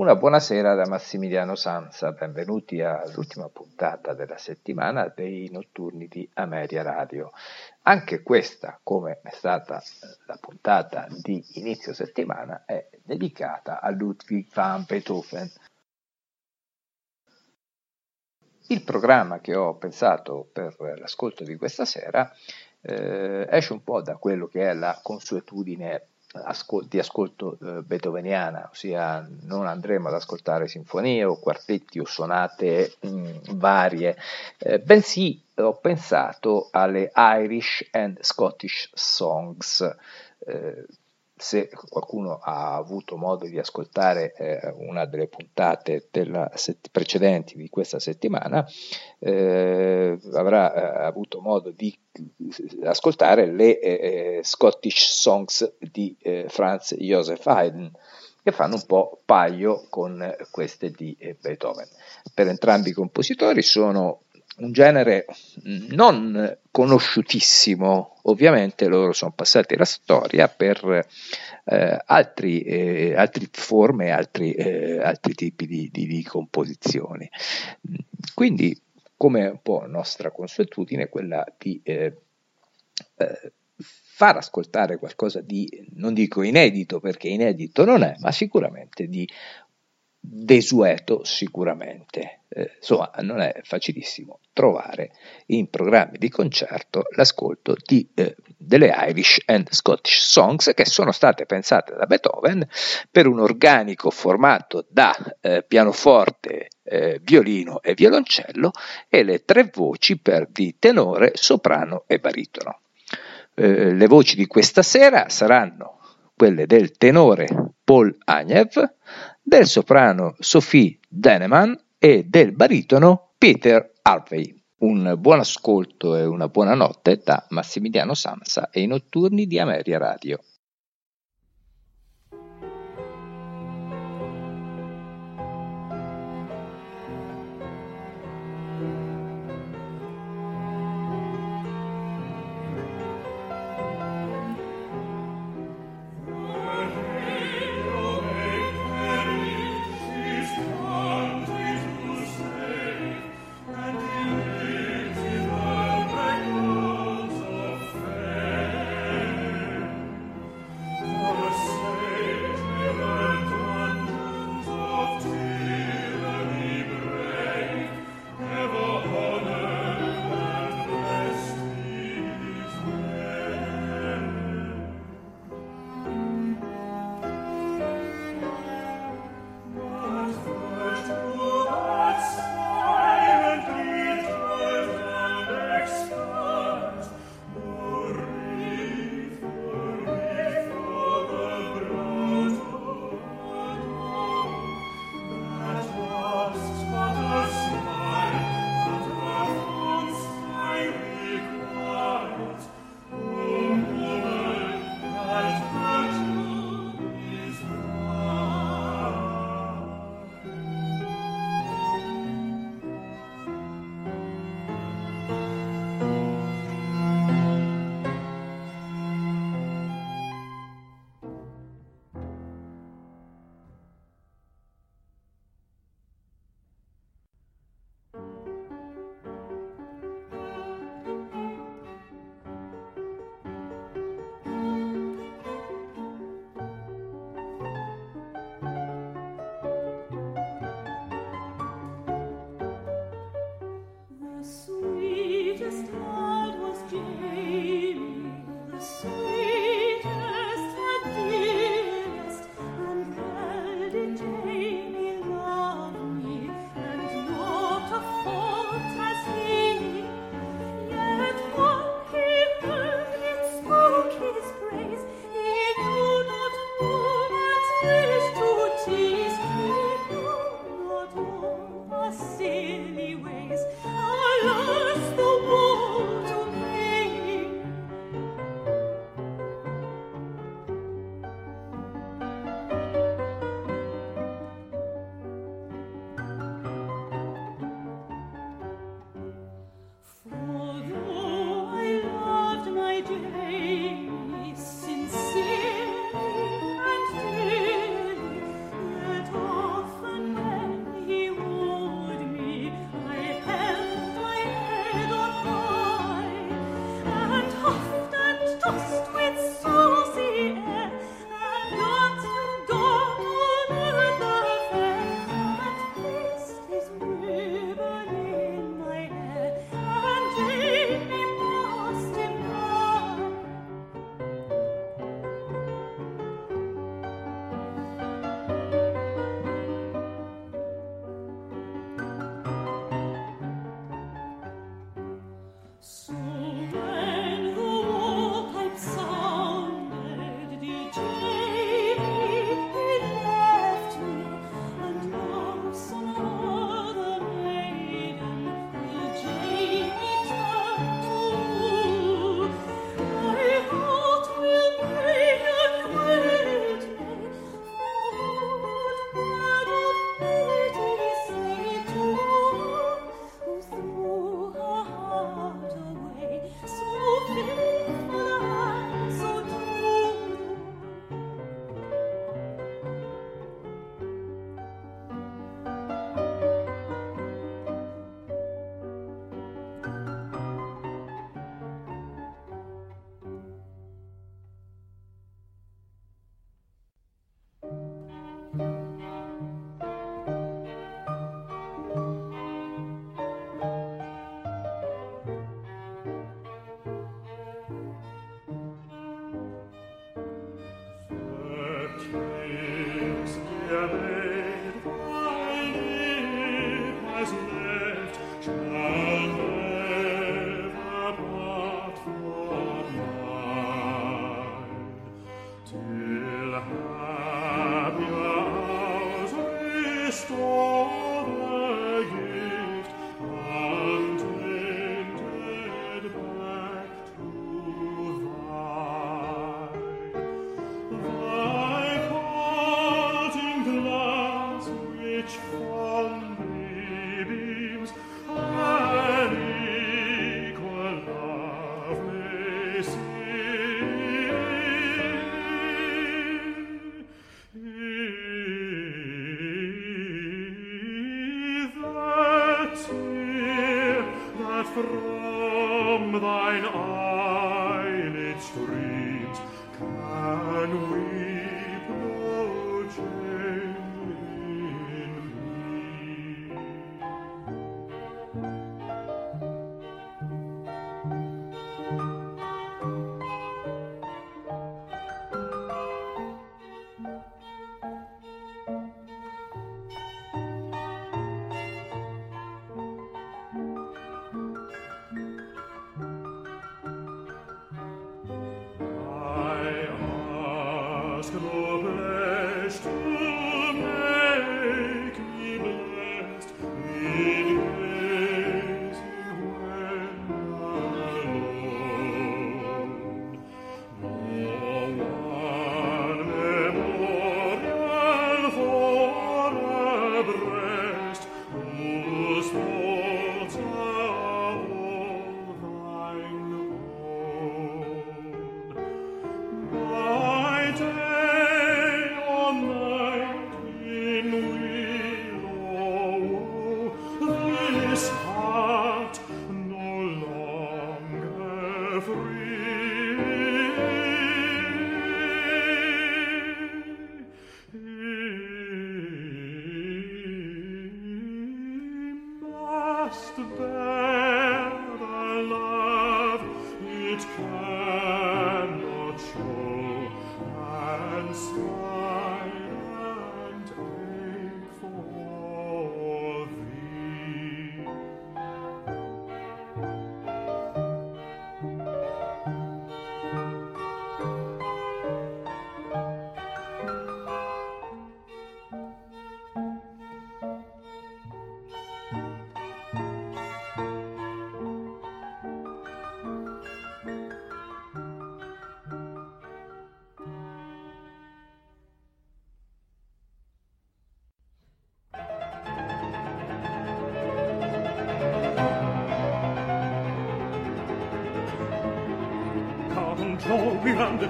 Una buonasera da Massimiliano Sanza, benvenuti all'ultima puntata della settimana dei notturni di Ameria Radio. Anche questa, come è stata la puntata di inizio settimana, è dedicata a Ludwig van Beethoven. Il programma che ho pensato per l'ascolto di questa sera eh, esce un po' da quello che è la consuetudine ascol- di ascolto eh, beethoveniana, ossia non andremo ad ascoltare sinfonie o quartetti o sonate mh, mm, varie, eh, bensì ho pensato alle Irish and Scottish Songs. Eh, se qualcuno ha avuto modo di ascoltare eh, una delle puntate set- precedenti di questa settimana, eh, avrà eh, avuto modo di ascoltare le eh, eh, Scottish Songs di eh, Franz Joseph Haydn che fanno un po' paio con queste di Beethoven. Per entrambi i compositori sono un genere non conosciutissimo, ovviamente loro sono passati la storia per eh, altri, eh, altre forme, altri, eh, altri tipi di, di, di, composizioni. Quindi, come un po' nostra consuetudine, quella di eh, eh, far ascoltare qualcosa di, non dico inedito perché inedito non è, ma sicuramente di desueto sicuramente. Eh, insomma, non è facilissimo trovare in programmi di concerto l'ascolto di, eh, delle Irish and Scottish Songs che sono state pensate da Beethoven per un organico formato da eh, pianoforte, eh, violino e violoncello e le tre voci per di tenore, soprano e baritono. Eh, le voci di questa sera saranno quelle del tenore Paul Agnev, del soprano Sophie Deneman e del baritono Peter Harvey. Un buon ascolto e una buona notte da Massimiliano Samsa e i notturni di Ameria Radio.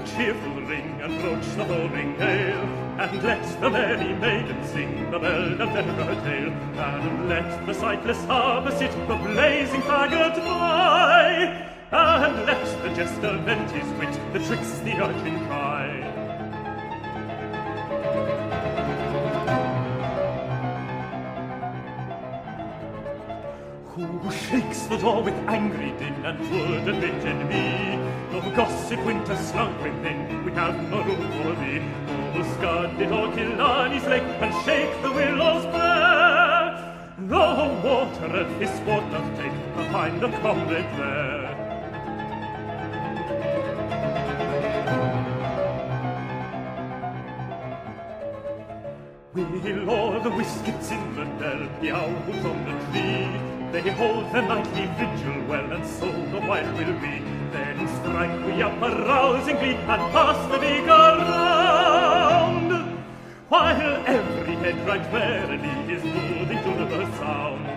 Cheerful ring and broach the homing gale, and let the merry maiden sing the bell of her tale, and let the sightless harbour sit the blazing faggot by, and let the jester vent his wit, the tricks the urchin try. Who shakes the door with angry din and would admit in me No gossip winter slunk within, we have no room for thee. Oh, scud it o'er Killarney's lake, and shake the willows bare. The water at his sport doth take, i find a comrade there. We'll o'er the whiskets in the dell, the owls on the tree. They hold their nightly vigil well, and so the while will be. Strike we up a rousing beat and pass the big around, while every head right merrily is moving to the sound.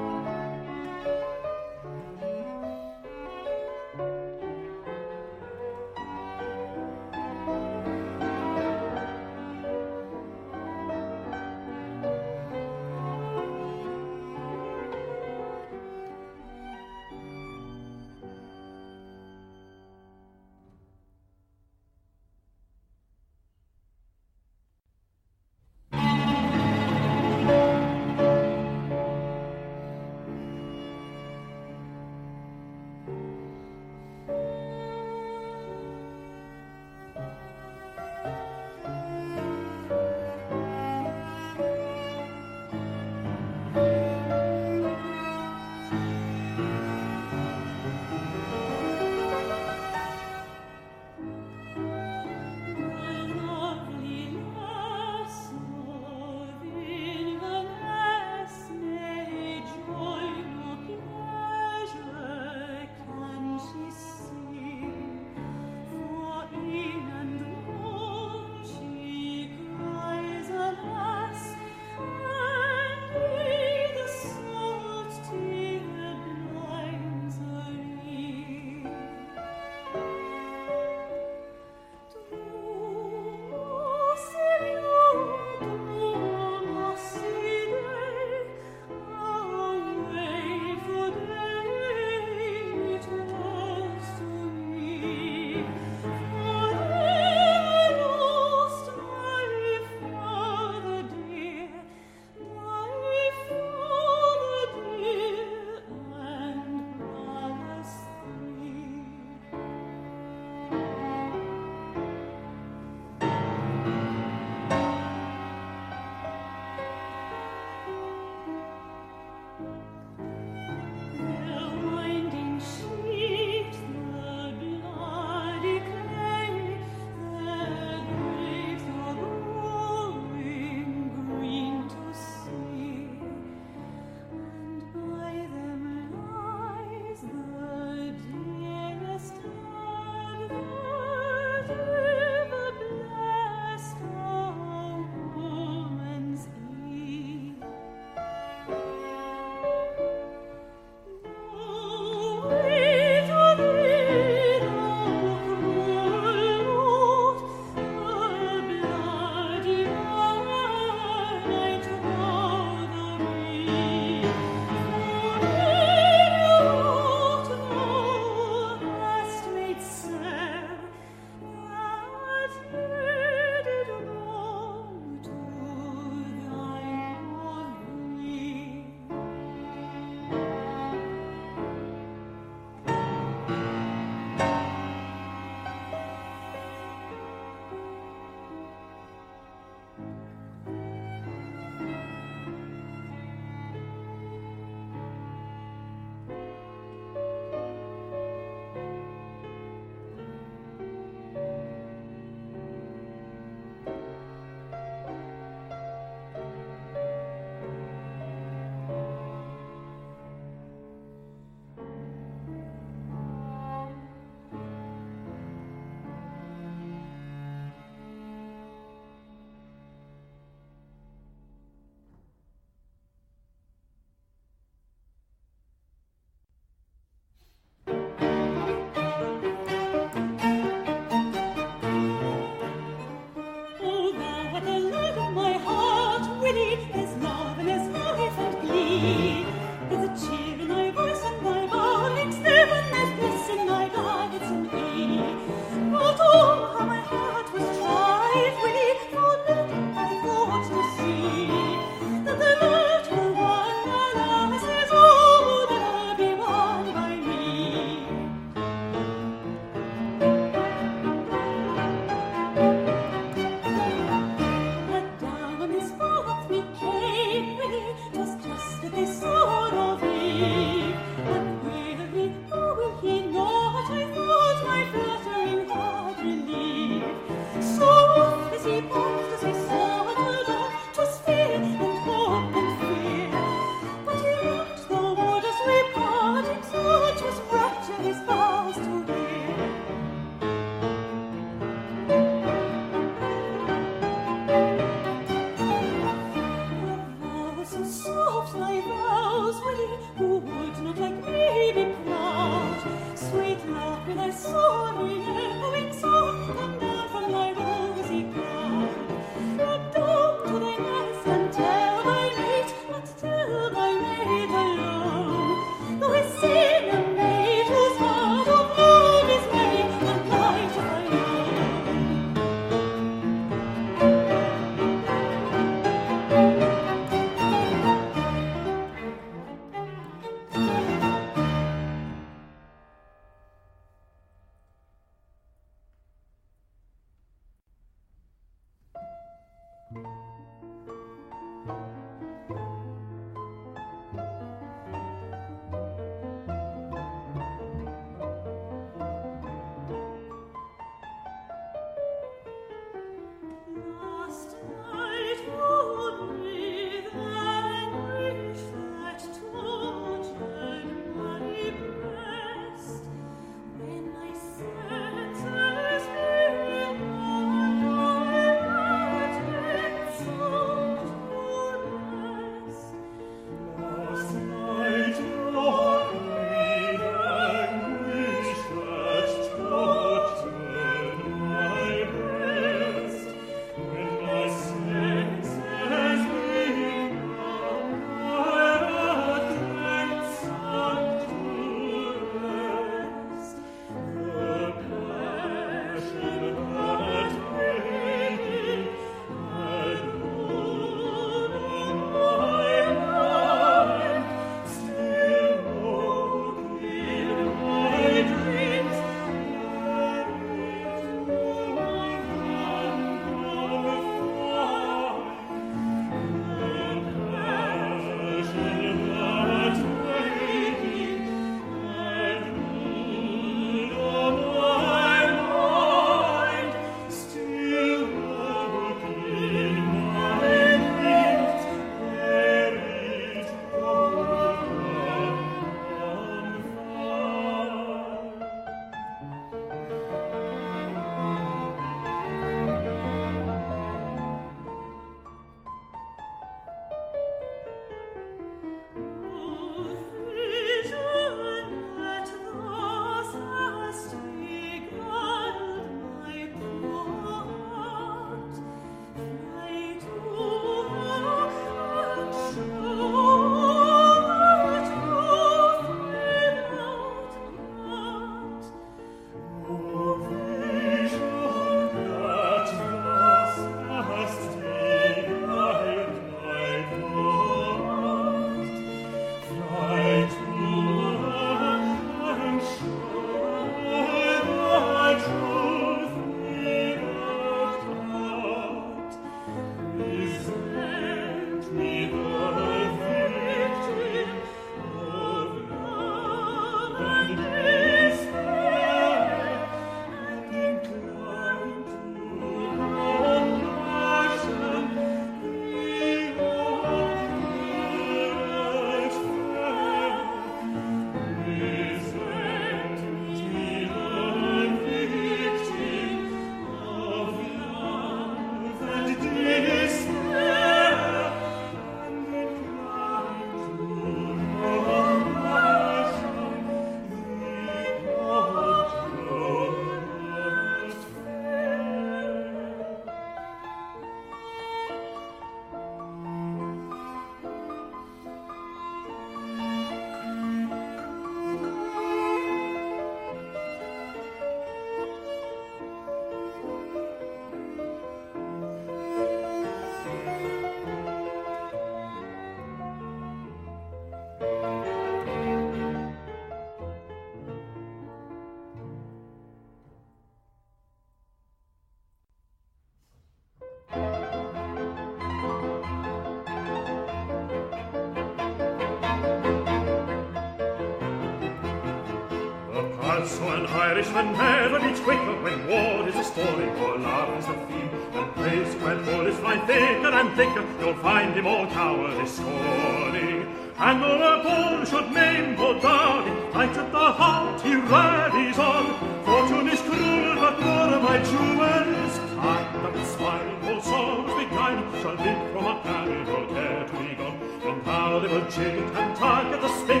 Irishman never needs quicker when war is a story or love is the theme. And place where bullets fly thicker and thicker, you'll find him all cowardice scorning. And though a bull should maim poor Darby, light at the heart he rallies on. Fortune is cruel, but more of my jewels kind. And smiling all souls beguiled shall live from a cannibal care to be gone. And how they will jig and tug at the spigot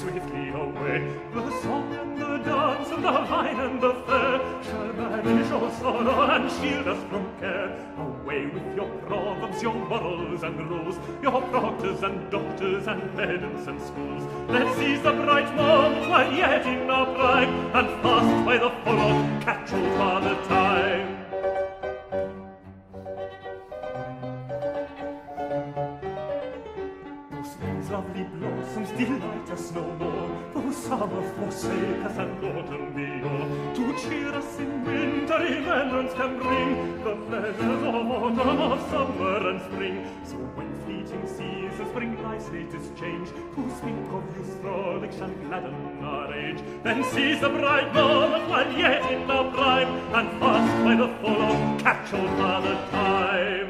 swiftly away. The song and the dance and the wine and the fair shall banish all sorrow and shield us from care. Away with your proverbs, your morals and rules, your proctors and doctors and pedants and schools. Let's seize the bright moment while yet in our prime, and fast by the followed catch all the time. pensavo fosse casallotem mio tu c'eras in me in England's ring the pleasures of autumn of summer and spring. So when fleeting seas seasons spring lies late is changed. To think of you frolic shall gladden our age then seize the bright moment while yet in our prime and fast by the follow catch all the time.